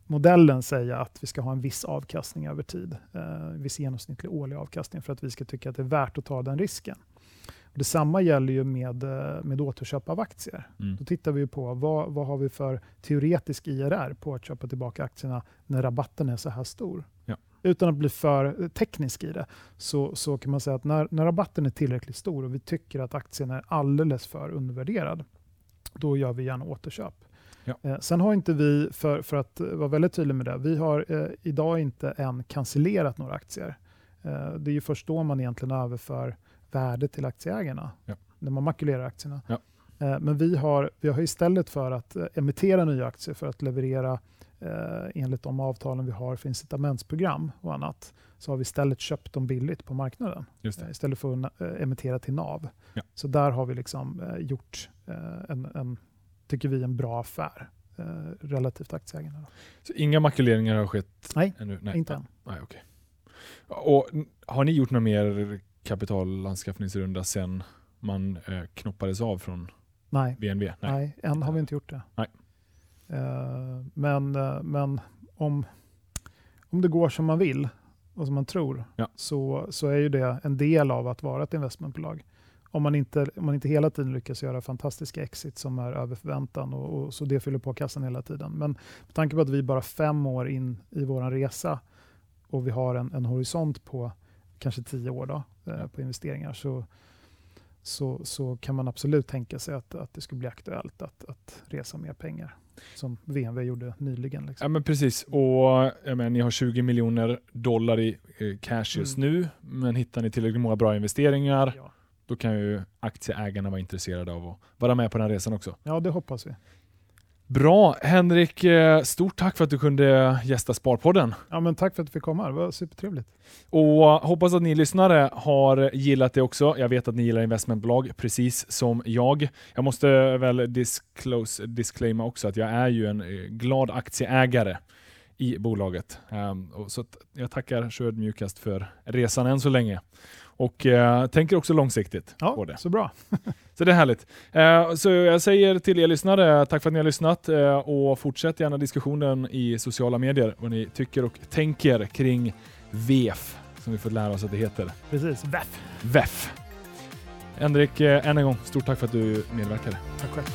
modellen säga att vi ska ha en viss avkastning över tid. Eh, viss genomsnittlig årlig avkastning för att vi ska tycka att det är värt att ta den risken. Och detsamma gäller ju med, eh, med återköp av aktier. Mm. Då tittar vi på vad, vad har vi för teoretisk IRR på att köpa tillbaka aktierna när rabatten är så här stor. Ja. Utan att bli för eh, teknisk i det så, så kan man säga att när, när rabatten är tillräckligt stor och vi tycker att aktien är alldeles för undervärderad, då gör vi gärna återköp. Ja. Eh, sen har inte vi, för, för att eh, vara väldigt tydlig med det, vi har eh, idag inte än cancellerat några aktier. Eh, det är ju först då man egentligen överför värde till aktieägarna, Ja. när man makulerar aktierna. Ja. Eh, men vi har, vi har istället för att eh, emittera nya aktier för att leverera eh, enligt de avtalen vi har för incitamentsprogram och annat, så har vi istället köpt dem billigt på marknaden istället för att emittera till NAV. Ja. Så där har vi liksom eh, gjort en, en, tycker vi, en bra affär eh, relativt aktieägarna. Så inga makuleringar har skett Nej, ännu? inte än. Nej, okej. Och har ni gjort någon mer kapitalanskaffningsrunda sen man eh, knoppades av från Nej, VNV? nej. än har vi inte gjort det. Nej. Eh, men eh, men om, om det går som man vill och som man tror Ja. så, så är ju det en del av att vara ett investmentbolag. Om man inte, om man inte hela tiden lyckas göra fantastiska exit som är över förväntan och, och så det fyller på kassan hela tiden. Men med tanke på att vi bara fem år in i vår resa och vi har en, en horisont på kanske tio år då, eh, på investeringar så, så, så kan man absolut tänka sig att, att det skulle bli aktuellt att, att resa mer pengar. Som VNV gjorde nyligen. Liksom. Ja men precis, och jag menar, ni har 20 miljoner dollar i eh, cash just Mm. nu, men hittar ni tillräckligt många bra investeringar, Ja. då kan ju aktieägarna vara intresserade av att vara med på den resan också. ja, det hoppas vi. Bra, Henrik, eh, stort tack för att du kunde gästa Sparpodden. Ja, men tack för att du fick komma, det var supertrevligt. Och hoppas att ni lyssnare har gillat det också. Jag vet att ni gillar investmentbolag precis som jag. Jag måste väl disclose, disclaima också att jag är ju en eh, glad aktieägare i bolaget. Ehm, så jag tackar så ödmjukast för resan än så länge. Och eh, tänker också långsiktigt på Ja, det. så bra. Så det är härligt. Eh, så jag säger till er lyssnare, tack för att ni har lyssnat eh, och fortsätt gärna diskussionen i sociala medier vad ni tycker och tänker kring VEF, som vi fått lära oss att det heter. Precis, VEF. VEF. Henrik, eh, än en gång, stort tack för att du medverkade. Tack själv.